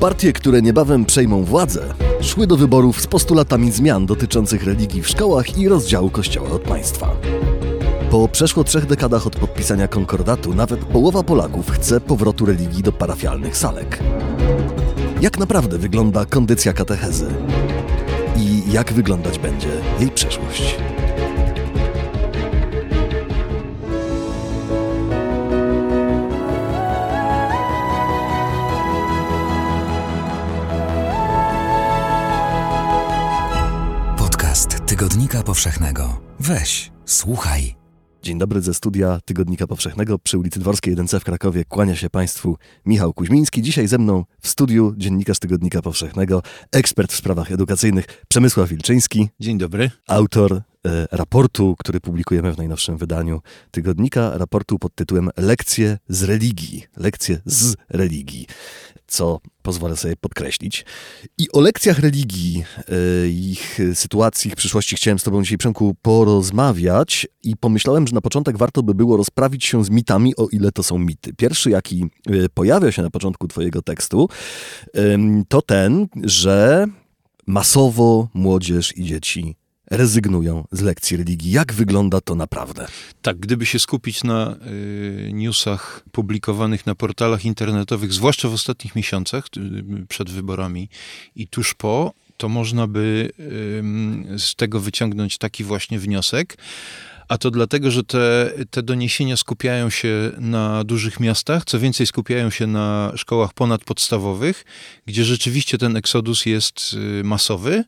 Partie, które niebawem przejmą władzę, szły do wyborów z postulatami zmian dotyczących religii w szkołach i rozdziału Kościoła od państwa. Po przeszło trzech dekadach od podpisania konkordatu, nawet połowa Polaków chce powrotu religii do parafialnych salek. Jak naprawdę wygląda kondycja katechezy? I jak wyglądać będzie jej przyszłość? Tygodnika Powszechnego. Weź, słuchaj. Dzień dobry ze studia Tygodnika Powszechnego przy ulicy Dworskiej 1C w Krakowie. Kłania się Państwu Michał Kuźmiński. Dzisiaj ze mną w studiu dziennikarz Tygodnika Powszechnego, ekspert w sprawach edukacyjnych Przemysław Wilczyński. Dzień dobry. Autor e, raportu, który publikujemy w najnowszym wydaniu tygodnika, raportu pod tytułem Lekcje z religii. Lekcje z religii, co pozwolę sobie podkreślić. I o lekcjach religii, e, ich sytuacji, ich przyszłości chciałem z Tobą dzisiaj, Przemku, porozmawiać i pomyślałem, że na początek warto by było rozprawić się z mitami, o ile to są mity. Pierwszy, jaki e, pojawia się na początku Twojego tekstu, to ten, że masowo młodzież i dzieci rezygnują z lekcji religii. Jak wygląda to naprawdę? Tak, gdyby się skupić na y, newsach publikowanych na portalach internetowych, zwłaszcza w ostatnich miesiącach y, przed wyborami i tuż po, to można by z tego wyciągnąć taki właśnie wniosek. A to dlatego, że te, te doniesienia skupiają się na dużych miastach, co więcej skupiają się na szkołach ponadpodstawowych, gdzie rzeczywiście ten eksodus jest y, masowy.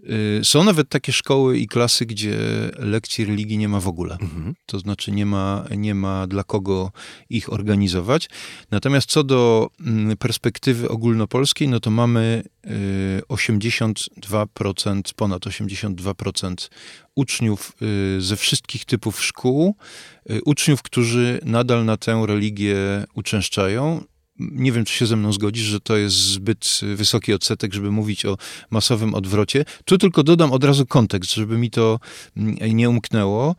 Y, Są nawet takie szkoły i klasy, gdzie lekcji religii nie ma w ogóle. To znaczy nie ma, nie ma dla kogo ich organizować. Natomiast co do mm, perspektywy ogólnopolskiej, no to mamy y, 82%, ponad 82% uczniów y, ze wszystkich typów szkół, y, uczniów, którzy nadal na tę religię uczęszczają. Nie wiem, czy się ze mną zgodzisz, że to jest zbyt wysoki odsetek, żeby mówić o masowym odwrocie. Tu tylko dodam od razu kontekst, żeby mi to mm, nie umknęło.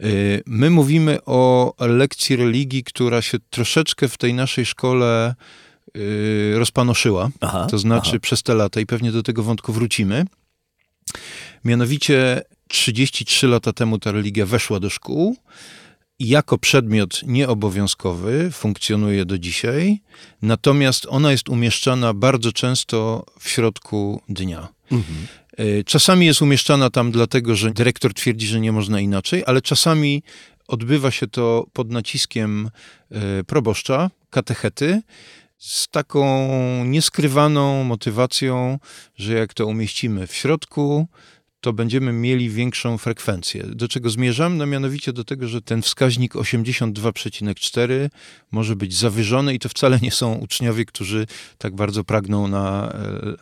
Y, My mówimy o lekcji religii, która się troszeczkę w tej naszej szkole y, rozpanoszyła. Aha, to znaczy aha. przez te lata, i pewnie do tego wątku wrócimy. Mianowicie 33 lata temu ta religia weszła do szkół jako przedmiot nieobowiązkowy funkcjonuje do dzisiaj, natomiast ona jest umieszczana bardzo często w środku dnia. Mhm. Czasami jest umieszczana tam dlatego, że dyrektor twierdzi, że nie można inaczej, ale czasami odbywa się to pod naciskiem y, proboszcza, katechety, z taką nieskrywaną motywacją, że jak to umieścimy w środku, to będziemy mieli większą frekwencję. Do czego zmierzam? No mianowicie do tego, że ten wskaźnik 82,4 może być zawyżony i to wcale nie są uczniowie, którzy tak bardzo pragną na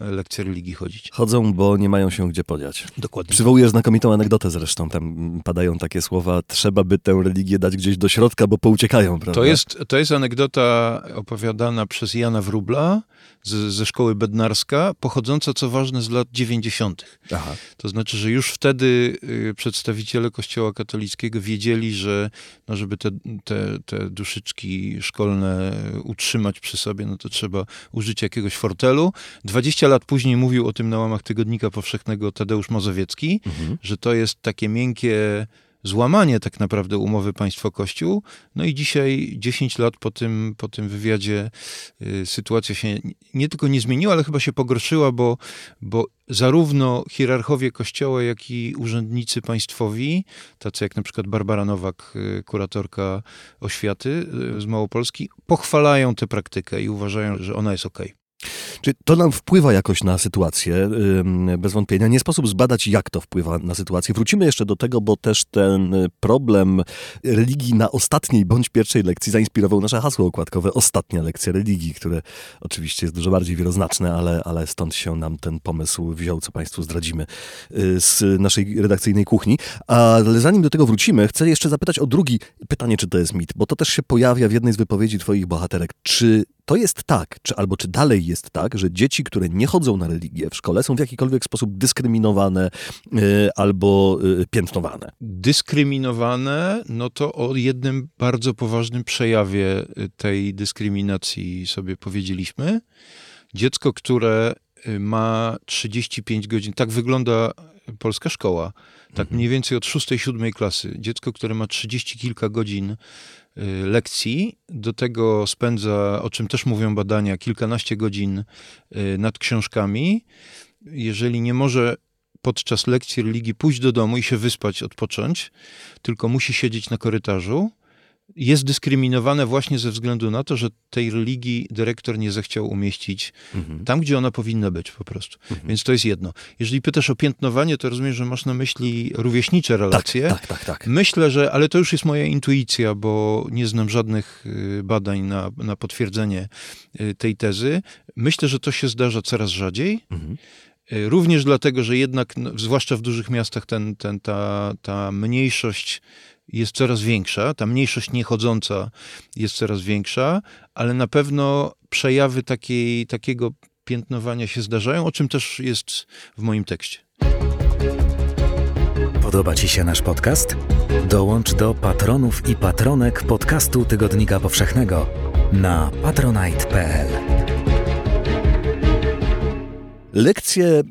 e, lekcje religii chodzić. Chodzą, bo nie mają się gdzie podziać. Dokładnie. Przywołujesz znakomitą anegdotę zresztą, tam padają takie słowa, trzeba by tę religię dać gdzieś do środka, bo pouciekają, prawda? To jest, to jest anegdota opowiadana przez Jana Wróbla z, ze szkoły bednarska, pochodząca, co ważne, z lat 90. Aha. To znaczy, że już wtedy y, przedstawiciele Kościoła katolickiego wiedzieli, że no, żeby te, te, te duszyczki szkolne utrzymać przy sobie, no to trzeba użyć jakiegoś fortelu. 20 lat później mówił o tym na łamach Tygodnika Powszechnego Tadeusz Mazowiecki, Mhm. że to jest takie miękkie złamanie tak naprawdę umowy państwo-kościół. No i dzisiaj, 10 lat po tym, po tym wywiadzie, y, sytuacja się nie tylko nie zmieniła, ale chyba się pogorszyła, bo, bo zarówno hierarchowie kościoła, jak i urzędnicy państwowi, tacy jak na przykład Barbara Nowak, y, kuratorka oświaty y, z Małopolski, pochwalają tę praktykę i uważają, że ona jest okej. Czy to nam wpływa jakoś na sytuację? Bez wątpienia. Nie sposób zbadać, jak to wpływa na sytuację. Wrócimy jeszcze do tego, bo też ten y, problem religii na ostatniej bądź pierwszej lekcji zainspirował nasze hasło okładkowe Ostatnia lekcja religii, które oczywiście jest dużo bardziej wieloznaczne, ale, ale stąd się nam ten pomysł wziął, co Państwu zdradzimy y, z naszej redakcyjnej kuchni. Ale zanim do tego wrócimy, chcę jeszcze zapytać o drugi pytanie, czy to jest mit, bo to też się pojawia w jednej z wypowiedzi Twoich bohaterek. Czy to jest tak, czy albo czy dalej jest tak, że dzieci, które nie chodzą na religię w szkole, są w jakikolwiek sposób dyskryminowane y, albo y, piętnowane? dyskryminowane, no to o jednym bardzo poważnym przejawie y, tej dyskryminacji sobie powiedzieliśmy. dziecko, które ma 35 godzin, tak wygląda polska szkoła, tak Mhm. mniej więcej od 6-7 klasy. Dziecko, które ma 30 kilka godzin y, lekcji, do tego spędza, o czym też mówią badania, kilkanaście godzin y, nad książkami. Jeżeli nie może podczas lekcji religii pójść do domu i się wyspać, odpocząć, tylko musi siedzieć na korytarzu, jest dyskryminowane właśnie ze względu na to, że tej religii dyrektor nie zechciał umieścić Mhm. tam, gdzie ona powinna być po prostu. Więc to jest jedno. Jeżeli pytasz o piętnowanie, to rozumiem, że masz na myśli rówieśnicze relacje. Tak, tak, tak. Myślę, że, ale to już jest moja intuicja, bo nie znam żadnych y, badań na, na potwierdzenie y, tej tezy. Myślę, że to się zdarza coraz rzadziej. Mhm. Y, Również dlatego, że jednak, no, zwłaszcza w dużych miastach, ten, ten, ta, ta mniejszość jest coraz większa, ta mniejszość niechodząca jest coraz większa, ale na pewno przejawy takiej, takiego piętnowania się zdarzają, o czym też jest w moim tekście. Podoba Ci się nasz podcast? Dołącz do patronów i patronek podcastu Tygodnika Powszechnego na patronite.pl. Lekcje e,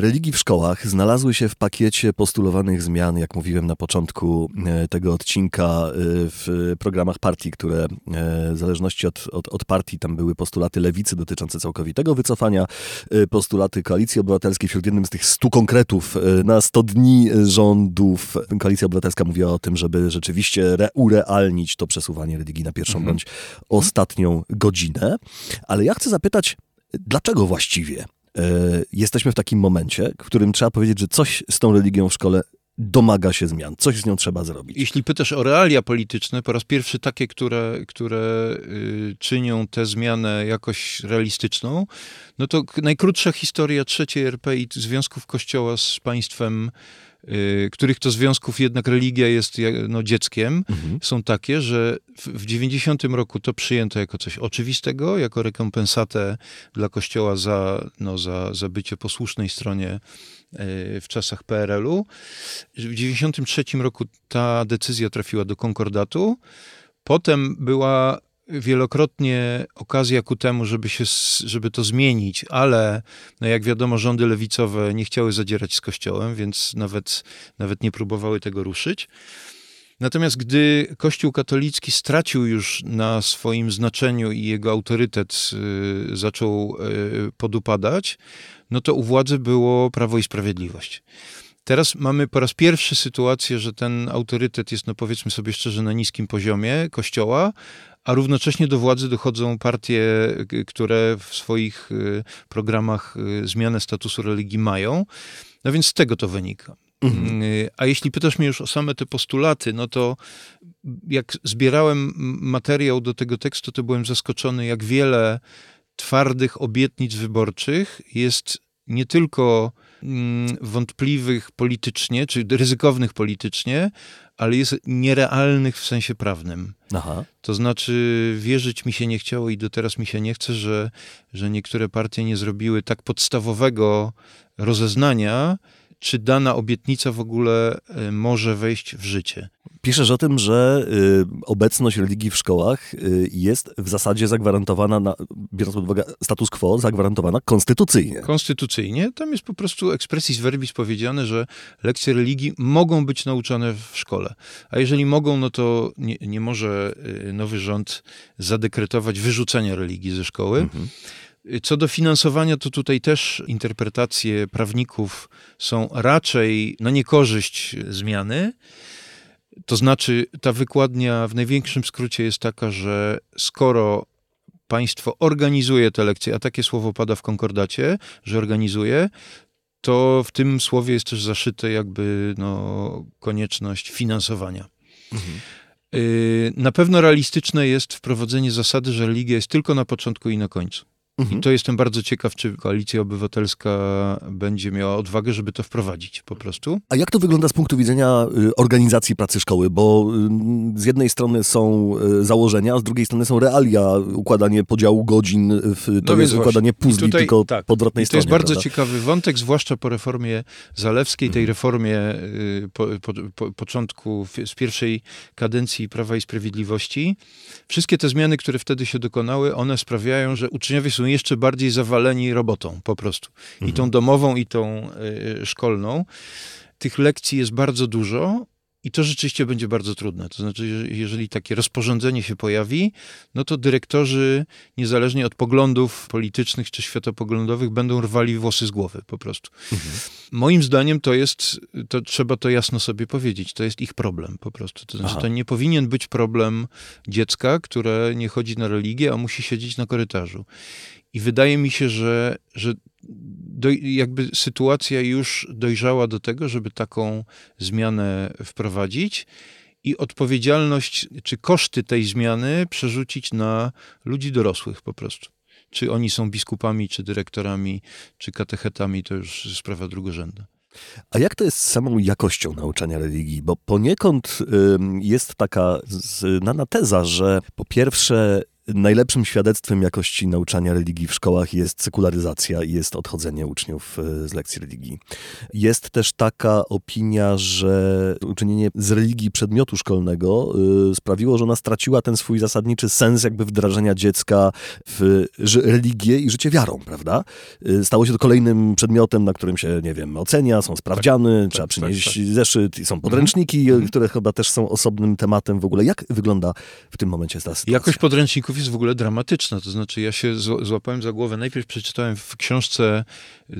religii w szkołach znalazły się w pakiecie postulowanych zmian, jak mówiłem na początku e, tego odcinka, e, w programach partii, które w zależności od, od, od partii tam były postulaty lewicy dotyczące całkowitego wycofania, postulaty Koalicji Obywatelskiej wśród jednym z tych stu konkretów na 100 dni rządów. Koalicja Obywatelska mówiła o tym, żeby rzeczywiście re, urealnić to przesuwanie religii na pierwszą bądź ostatnią godzinę. Ale ja chcę zapytać, dlaczego właściwie jesteśmy w takim momencie, w którym trzeba powiedzieć, że coś z tą religią w szkole domaga się zmian, coś z nią trzeba zrobić. Jeśli pytasz o realia polityczne, po raz pierwszy takie, które, które y, czynią tę zmianę jakoś realistyczną, no to najkrótsza historia trzeciej RP i związków Kościoła z państwem, których to związków jednak religia jest no, dzieckiem, Mhm. są takie, że w, w 90 roku to przyjęto jako coś oczywistego, jako rekompensatę dla Kościoła za, no, za, za bycie posłusznej stronie y, w czasach PRL-u. W 93 roku ta decyzja trafiła do konkordatu. Potem była wielokrotnie okazja ku temu, żeby, się, żeby to zmienić, ale no jak wiadomo, rządy lewicowe nie chciały zadzierać z Kościołem, więc nawet, nawet nie próbowały tego ruszyć. Natomiast gdy Kościół katolicki stracił już na swoim znaczeniu i jego autorytet y, zaczął y, podupadać, no to u władzy było Prawo i Sprawiedliwość. Teraz mamy po raz pierwszy sytuację, że ten autorytet jest, no powiedzmy sobie szczerze, na niskim poziomie kościoła, a równocześnie do władzy dochodzą partie, które w swoich y, programach y, zmianę statusu religii mają. No więc z tego to wynika. Mhm. Y, A jeśli pytasz mnie już o same te postulaty, no to jak zbierałem materiał do tego tekstu, to byłem zaskoczony, jak wiele twardych obietnic wyborczych jest nie tylko wątpliwych politycznie, czy ryzykownych politycznie, ale jest nierealnych w sensie prawnym. Aha. To znaczy, wierzyć mi się nie chciało i do teraz mi się nie chce, że, że niektóre partie nie zrobiły tak podstawowego rozeznania, czy dana obietnica w ogóle y, może wejść w życie. Piszesz o tym, że y, obecność religii w szkołach y, jest w zasadzie zagwarantowana, na, biorąc pod uwagę status quo, zagwarantowana konstytucyjnie. Konstytucyjnie tam jest po prostu expressis verbis powiedziane, że lekcje religii mogą być nauczane w szkole. A jeżeli mogą, no to nie, nie może nowy rząd zadekretować wyrzucenia religii ze szkoły. Mhm. Co do finansowania, to tutaj też interpretacje prawników są raczej na niekorzyść zmiany. To znaczy, ta wykładnia w największym skrócie jest taka, że skoro państwo organizuje te lekcje, a takie słowo pada w konkordacie, że organizuje, to w tym słowie jest też zaszyte jakby no, konieczność finansowania. Y, Na pewno realistyczne jest wprowadzenie zasady, że religia jest tylko na początku i na końcu. Mhm. I to jestem bardzo ciekaw, czy Koalicja Obywatelska będzie miała odwagę, żeby to wprowadzić po prostu. A jak to wygląda z punktu widzenia y, organizacji pracy szkoły? Bo y, z jednej strony są y, założenia, a z drugiej strony są realia, układanie podziału godzin, w, to No jest układanie puzli, tutaj- tylko tak. po odwrotnej I to stronie. jest bardzo prawda? ciekawy wątek, zwłaszcza po reformie Zalewskiej, tej reformie y, po, po, po, początku z pierwszej kadencji Prawa i Sprawiedliwości. Wszystkie te zmiany, które wtedy się dokonały, one sprawiają, że uczniowie są jeszcze bardziej zawaleni robotą po prostu. I tą domową, i tą y, szkolną. Tych lekcji jest bardzo dużo, i to rzeczywiście będzie bardzo trudne. To znaczy, jeżeli takie rozporządzenie się pojawi, no to dyrektorzy, niezależnie od poglądów politycznych czy światopoglądowych, będą rwali włosy z głowy po prostu. Mhm. Moim zdaniem to jest, to trzeba to jasno sobie powiedzieć, to jest ich problem po prostu. To znaczy, Aha. to nie powinien być problem dziecka, które nie chodzi na religię, a musi siedzieć na korytarzu. I wydaje mi się, że, że do, jakby sytuacja już dojrzała do tego, żeby taką zmianę wprowadzić i odpowiedzialność czy koszty tej zmiany przerzucić na ludzi dorosłych po prostu. Czy oni są biskupami, czy dyrektorami, czy katechetami, to już sprawa drugorzędna. A jak to jest z samą jakością nauczania religii? Bo poniekąd jest taka znana teza, że po pierwsze Najlepszym świadectwem jakości nauczania religii w szkołach jest sekularyzacja i jest odchodzenie uczniów e, z lekcji religii. Jest też taka opinia, że uczynienie z religii przedmiotu szkolnego y, sprawiło, że ona straciła ten swój zasadniczy sens jakby wdrażania dziecka w religię i życie wiarą, prawda? Y, stało się to kolejnym przedmiotem, na którym się, nie wiem, ocenia, są sprawdziany, tak, trzeba tak, przynieść tak, tak. zeszyt, są mhm. podręczniki, mhm. które chyba też są osobnym tematem w ogóle. Jak wygląda w tym momencie ta sytuacja? Jakość podręczników jest w ogóle dramatyczna. To znaczy, ja się złapałem za głowę. Najpierw przeczytałem w książce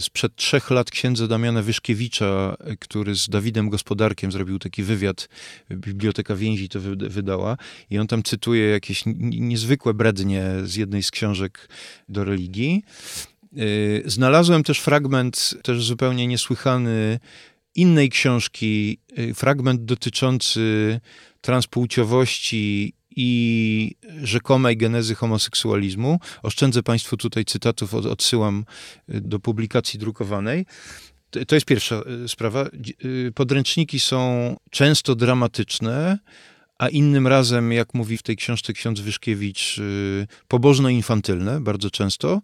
sprzed trzech lat księdza Damiana Wyszkiewicza, który z Dawidem Gospodarkiem zrobił taki wywiad. Biblioteka Więzi to wydała. I on tam cytuje jakieś niezwykłe brednie z jednej z książek do religii. Y, znalazłem też fragment, też zupełnie niesłychany, innej książki, y, fragment dotyczący transpłciowości i rzekomej genezy homoseksualizmu. Oszczędzę Państwu tutaj cytatów, odsyłam y, do publikacji drukowanej. To jest pierwsza y, sprawa. Y, podręczniki są często dramatyczne, a innym razem, jak mówi w tej książce ksiądz Wyszkiewicz, pobożno-infantylne, bardzo często.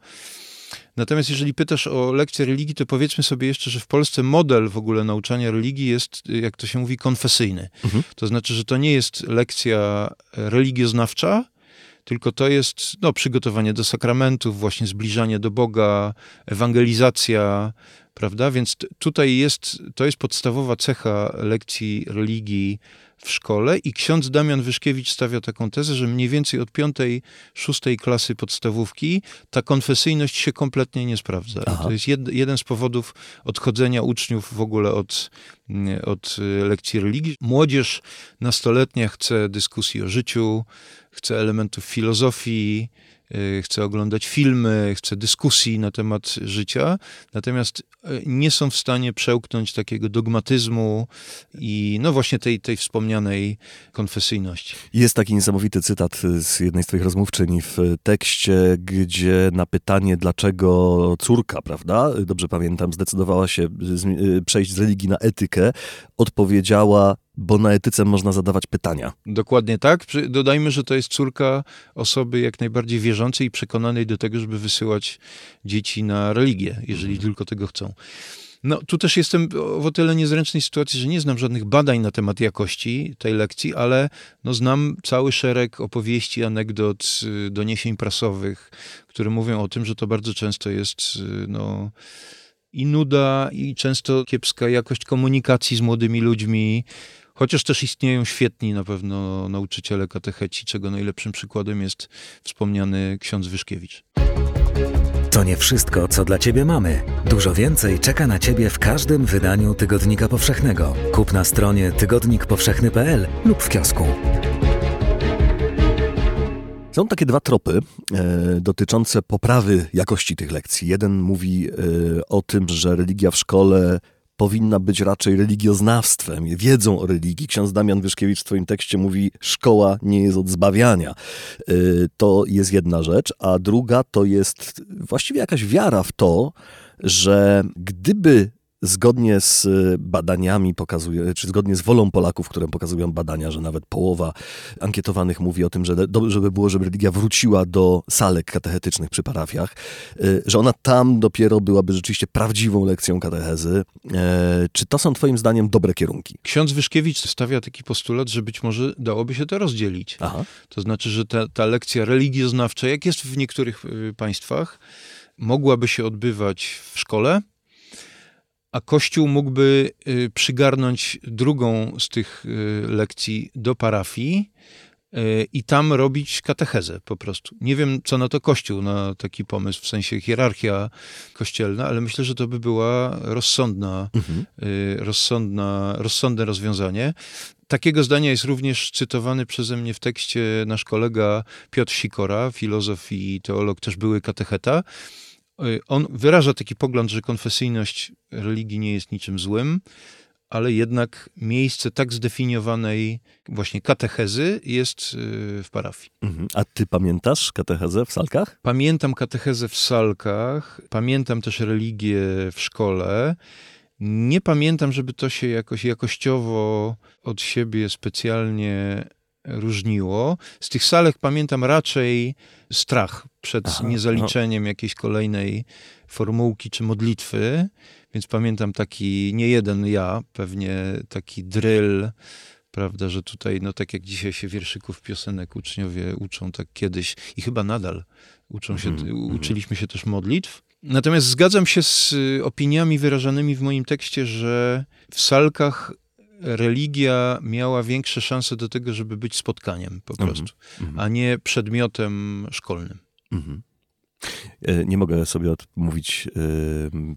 Natomiast jeżeli pytasz o lekcję religii, to powiedzmy sobie jeszcze, że w Polsce model w ogóle nauczania religii jest, jak to się mówi, konfesyjny. Mhm. To znaczy, że to nie jest lekcja religioznawcza, tylko to jest no, przygotowanie do sakramentów, właśnie zbliżanie do Boga, ewangelizacja, prawda? Więc tutaj jest, to jest podstawowa cecha lekcji religii w szkole i ksiądz Damian Wyszkiewicz stawia taką tezę, że mniej więcej od piątej, szóstej klasy podstawówki ta konfesyjność się kompletnie nie sprawdza. To jest jed, jeden z powodów odchodzenia uczniów w ogóle od, od lekcji religii. Młodzież nastoletnia chce dyskusji o życiu, chce elementów filozofii, Y, chce oglądać filmy, chce dyskusji na temat życia, natomiast y, nie są w stanie przełknąć takiego dogmatyzmu i no właśnie tej, tej wspomnianej konfesyjności. Jest taki niesamowity cytat z jednej z twoich rozmówczyń w tekście, gdzie na pytanie, dlaczego córka, prawda, dobrze pamiętam, zdecydowała się y, przejść z religii na etykę, odpowiedziała, bo na etyce można zadawać pytania. Dokładnie tak. Dodajmy, że to jest córka osoby jak najbardziej wierzącej i przekonanej do tego, żeby wysyłać dzieci na religię, jeżeli mhm. tylko tego chcą. No, tu też jestem w o tyle niezręcznej sytuacji, że nie znam żadnych badań na temat jakości tej lekcji, ale no, znam cały szereg opowieści, anegdot, y, doniesień prasowych, które mówią o tym, że to bardzo często jest y, no, i nuda, i często kiepska jakość komunikacji z młodymi ludźmi. Chociaż też istnieją świetni na pewno nauczyciele katecheci, czego najlepszym przykładem jest wspomniany ksiądz Wyszkiewicz. To nie wszystko, co dla Ciebie mamy. Dużo więcej czeka na Ciebie w każdym wydaniu Tygodnika Powszechnego. Kup na stronie tygodnikpowszechny.pl lub w kiosku. Są takie dwa tropy e, dotyczące poprawy jakości tych lekcji. Jeden mówi e, o tym, że religia w szkole powinna być raczej religioznawstwem, wiedzą o religii. Ksiądz Damian Wyszkiewicz w swoim tekście mówi, szkoła nie jest od zbawiania. Y, to jest jedna rzecz, a druga to jest właściwie jakaś wiara w to, że gdyby zgodnie z y, badaniami pokazuje, czy zgodnie z wolą Polaków, które pokazują badania, że nawet połowa ankietowanych mówi o tym, że dobrze by było, żeby religia wróciła do salek katechetycznych przy parafiach, y, że ona tam dopiero byłaby rzeczywiście prawdziwą lekcją katechezy. E, czy to są twoim zdaniem dobre kierunki? Ksiądz Wyszkiewicz stawia taki postulat, że być może dałoby się to rozdzielić. Aha. To znaczy, że ta, ta lekcja religioznawcza, jak jest w niektórych y, państwach, mogłaby się odbywać w szkole, a Kościół mógłby y, przygarnąć drugą z tych y, lekcji do parafii y, i tam robić katechezę po prostu. Nie wiem, co na to Kościół, na taki pomysł, w sensie hierarchia kościelna, ale myślę, że to by była rozsądna, Mhm. rozsądna, rozsądne rozwiązanie. Takiego zdania jest również cytowany przeze mnie w tekście nasz kolega Piotr Sikora, filozof i teolog, też były katecheta. Y, On wyraża taki pogląd, że konfesyjność religii nie jest niczym złym, ale jednak miejsce tak zdefiniowanej właśnie katechezy jest y, w parafii. Mhm. A ty pamiętasz katechezę w salkach? Pamiętam katechezę w salkach, pamiętam też religię w szkole. Nie pamiętam, żeby to się jakoś jakościowo od siebie specjalnie różniło. Z tych salek pamiętam raczej strach przed Aha, niezaliczeniem jakiejś kolejnej formułki czy modlitwy, więc pamiętam taki, nie jeden ja, pewnie taki drill, prawda, że tutaj, no tak jak dzisiaj się wierszyków, piosenek uczniowie uczą, tak kiedyś i chyba nadal uczą się, Mhm, mhm. uczyliśmy się też modlitw. Natomiast zgadzam się z y, opiniami wyrażanymi w moim tekście, że w salkach religia miała większe szanse do tego, żeby być spotkaniem po Mhm, prostu, mhm. a nie przedmiotem szkolnym. Mhm. E, Nie mogę sobie odmówić e,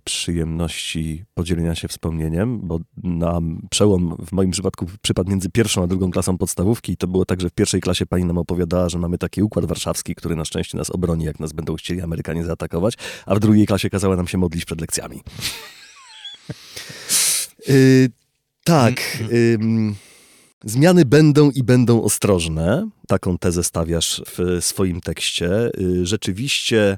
przyjemności podzielenia się wspomnieniem, bo na przełom w moim przypadku przypadł między pierwszą a drugą klasą podstawówki i to było tak, że w pierwszej klasie pani nam opowiadała, że mamy taki układ warszawski, który na szczęście nas obroni, jak nas będą chcieli Amerykanie zaatakować, a w drugiej klasie kazała nam się modlić przed lekcjami. Tak. ym, Zmiany będą i będą ostrożne. Taką tezę stawiasz w swoim tekście. Y, Rzeczywiście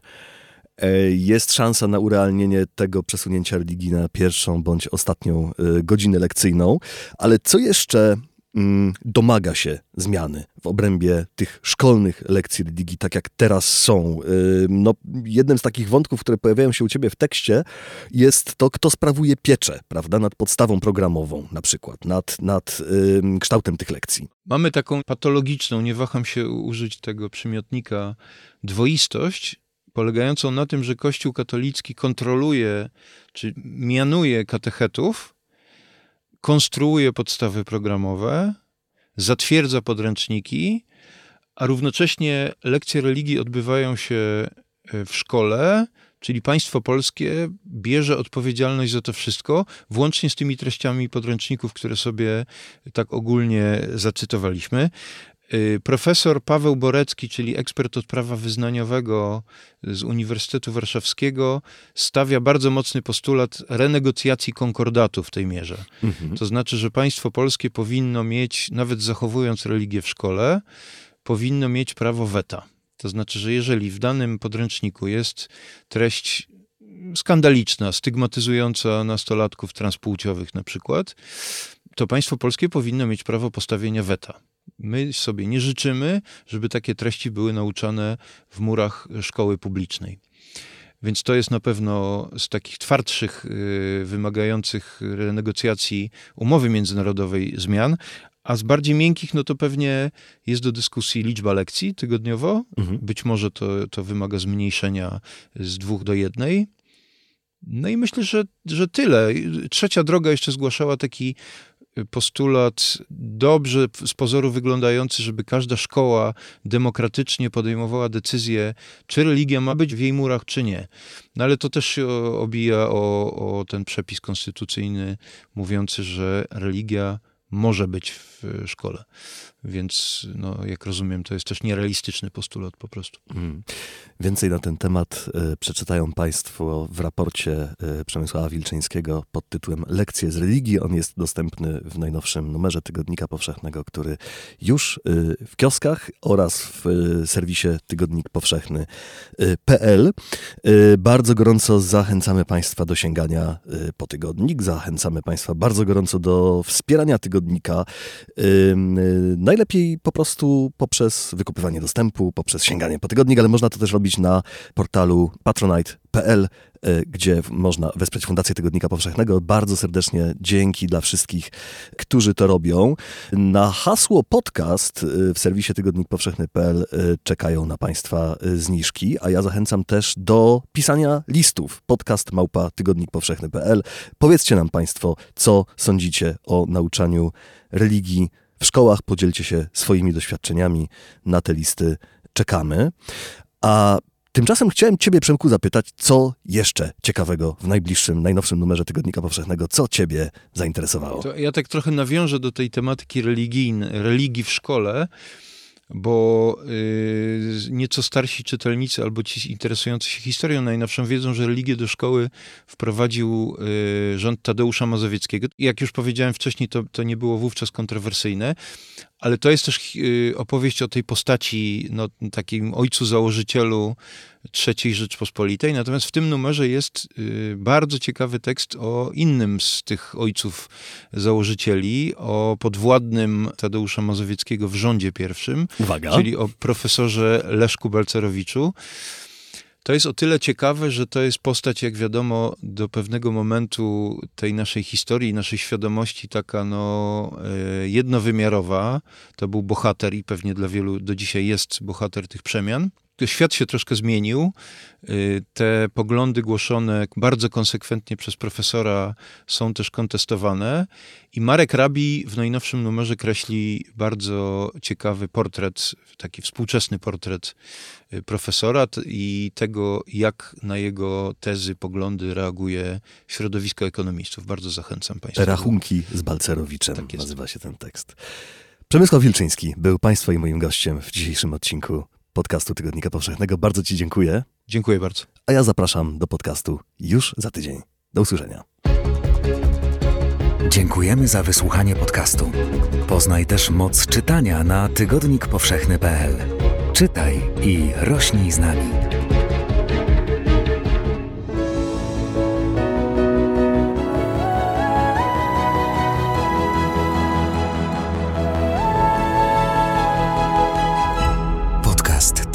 e, jest szansa na urealnienie tego przesunięcia religii na pierwszą bądź ostatnią y, godzinę lekcyjną, ale co jeszcze domaga się zmiany w obrębie tych szkolnych lekcji religii, tak jak teraz są? No, jednym z takich wątków, które pojawiają się u ciebie w tekście, jest to, kto sprawuje pieczę, prawda, nad podstawą programową na przykład, nad, nad ym, kształtem tych lekcji. Mamy taką patologiczną, nie waham się użyć tego przymiotnika, dwoistość, polegającą na tym, że Kościół katolicki kontroluje, czy mianuje katechetów, konstruuje podstawy programowe, zatwierdza podręczniki, a równocześnie lekcje religii odbywają się e, w szkole, czyli państwo polskie bierze odpowiedzialność za to wszystko, włącznie z tymi treściami podręczników, które sobie tak ogólnie zacytowaliśmy. Y, Profesor Paweł Borecki, czyli ekspert od prawa wyznaniowego z Uniwersytetu Warszawskiego, stawia bardzo mocny postulat renegocjacji konkordatu w tej mierze. Mhm. To znaczy, że państwo polskie powinno mieć, nawet zachowując religię w szkole, powinno mieć prawo weta. To znaczy, że jeżeli w danym podręczniku jest treść skandaliczna, stygmatyzująca nastolatków transpłciowych na przykład, to państwo polskie powinno mieć prawo postawienia weta. My sobie nie życzymy, żeby takie treści były nauczane w murach szkoły publicznej. Więc to jest na pewno z takich twardszych, y, wymagających renegocjacji umowy międzynarodowej zmian, a z bardziej miękkich, no to pewnie jest do dyskusji liczba lekcji tygodniowo. Mhm. Być może to, to wymaga zmniejszenia z dwóch do jednej. No i myślę, że, że tyle. Trzecia droga jeszcze zgłaszała taki postulat dobrze z pozoru wyglądający, żeby każda szkoła demokratycznie podejmowała decyzję, czy religia ma być w jej murach, czy nie. No ale to też się obija o, o ten przepis konstytucyjny mówiący, że religia może być w szkole. Więc, no, jak rozumiem, to jest też nierealistyczny postulat po prostu. Mm. Więcej na ten temat y, przeczytają Państwo w raporcie y, Przemysława Wilczyńskiego pod tytułem Lekcje z religii. On jest dostępny w najnowszym numerze Tygodnika Powszechnego, który już y, w kioskach oraz w serwisie Tygodnik Powszechny.pl. Bardzo gorąco zachęcamy Państwa do sięgania po tygodnik. Zachęcamy Państwa bardzo gorąco do wspierania tygodnika. Najlepiej po prostu poprzez wykupywanie dostępu, poprzez sięganie po tygodnik, ale można to też robić na portalu patronite.pl, e, gdzie można wesprzeć Fundację Tygodnika Powszechnego. Bardzo serdecznie dzięki dla wszystkich, którzy to robią. Na hasło podcast e, w serwisie tygodnikpowszechny.pl e, czekają na Państwa zniżki, a ja zachęcam też do pisania listów. Podcast małpa tygodnikpowszechny.pl. Powiedzcie nam Państwo, co sądzicie o nauczaniu religii w szkołach. Podzielcie się swoimi doświadczeniami. Na te listy czekamy. A Tymczasem chciałem Ciebie, Przemku, zapytać, co jeszcze ciekawego w najbliższym, najnowszym numerze Tygodnika Powszechnego, co Ciebie zainteresowało? To ja tak trochę nawiążę do tej tematyki religijnej, religii w szkole bo y, nieco starsi czytelnicy albo ci interesujący się historią najnowszą wiedzą, że religię do szkoły wprowadził y, rząd Tadeusza Mazowieckiego. Jak już powiedziałem wcześniej, to, to nie było wówczas kontrowersyjne, ale to jest też y, opowieść o tej postaci, no, takim ojcu założycielu III Rzeczpospolitej. Natomiast w tym numerze jest y, bardzo ciekawy tekst o innym z tych ojców założycieli, o podwładnym Tadeusza Mazowieckiego w rządzie pierwszym, Uwaga. czyli o profesorze Leszku Balcerowiczu. To jest o tyle ciekawe, że to jest postać, jak wiadomo, do pewnego momentu tej naszej historii, naszej świadomości taka no, e, jednowymiarowa. To był bohater i pewnie dla wielu do dzisiaj jest bohater tych przemian świat się troszkę zmienił. Y, te poglądy głoszone bardzo konsekwentnie przez profesora są też kontestowane. I Marek Rabi w najnowszym numerze kreśli bardzo ciekawy portret, taki współczesny portret y, profesora i tego, jak na jego tezy, poglądy reaguje środowisko ekonomistów. Bardzo zachęcam Państwa. Rachunki z Balcerowiczem tak nazywa się ten tekst. Przemysław Wilczyński był Państwa i moim gościem w dzisiejszym odcinku podcastu Tygodnika Powszechnego. Bardzo Ci dziękuję. Dziękuję bardzo. A ja zapraszam do podcastu już za tydzień. Do usłyszenia. Dziękujemy za wysłuchanie podcastu. Poznaj też moc czytania na tygodnikpowszechny.pl. Czytaj i rośnij z nami.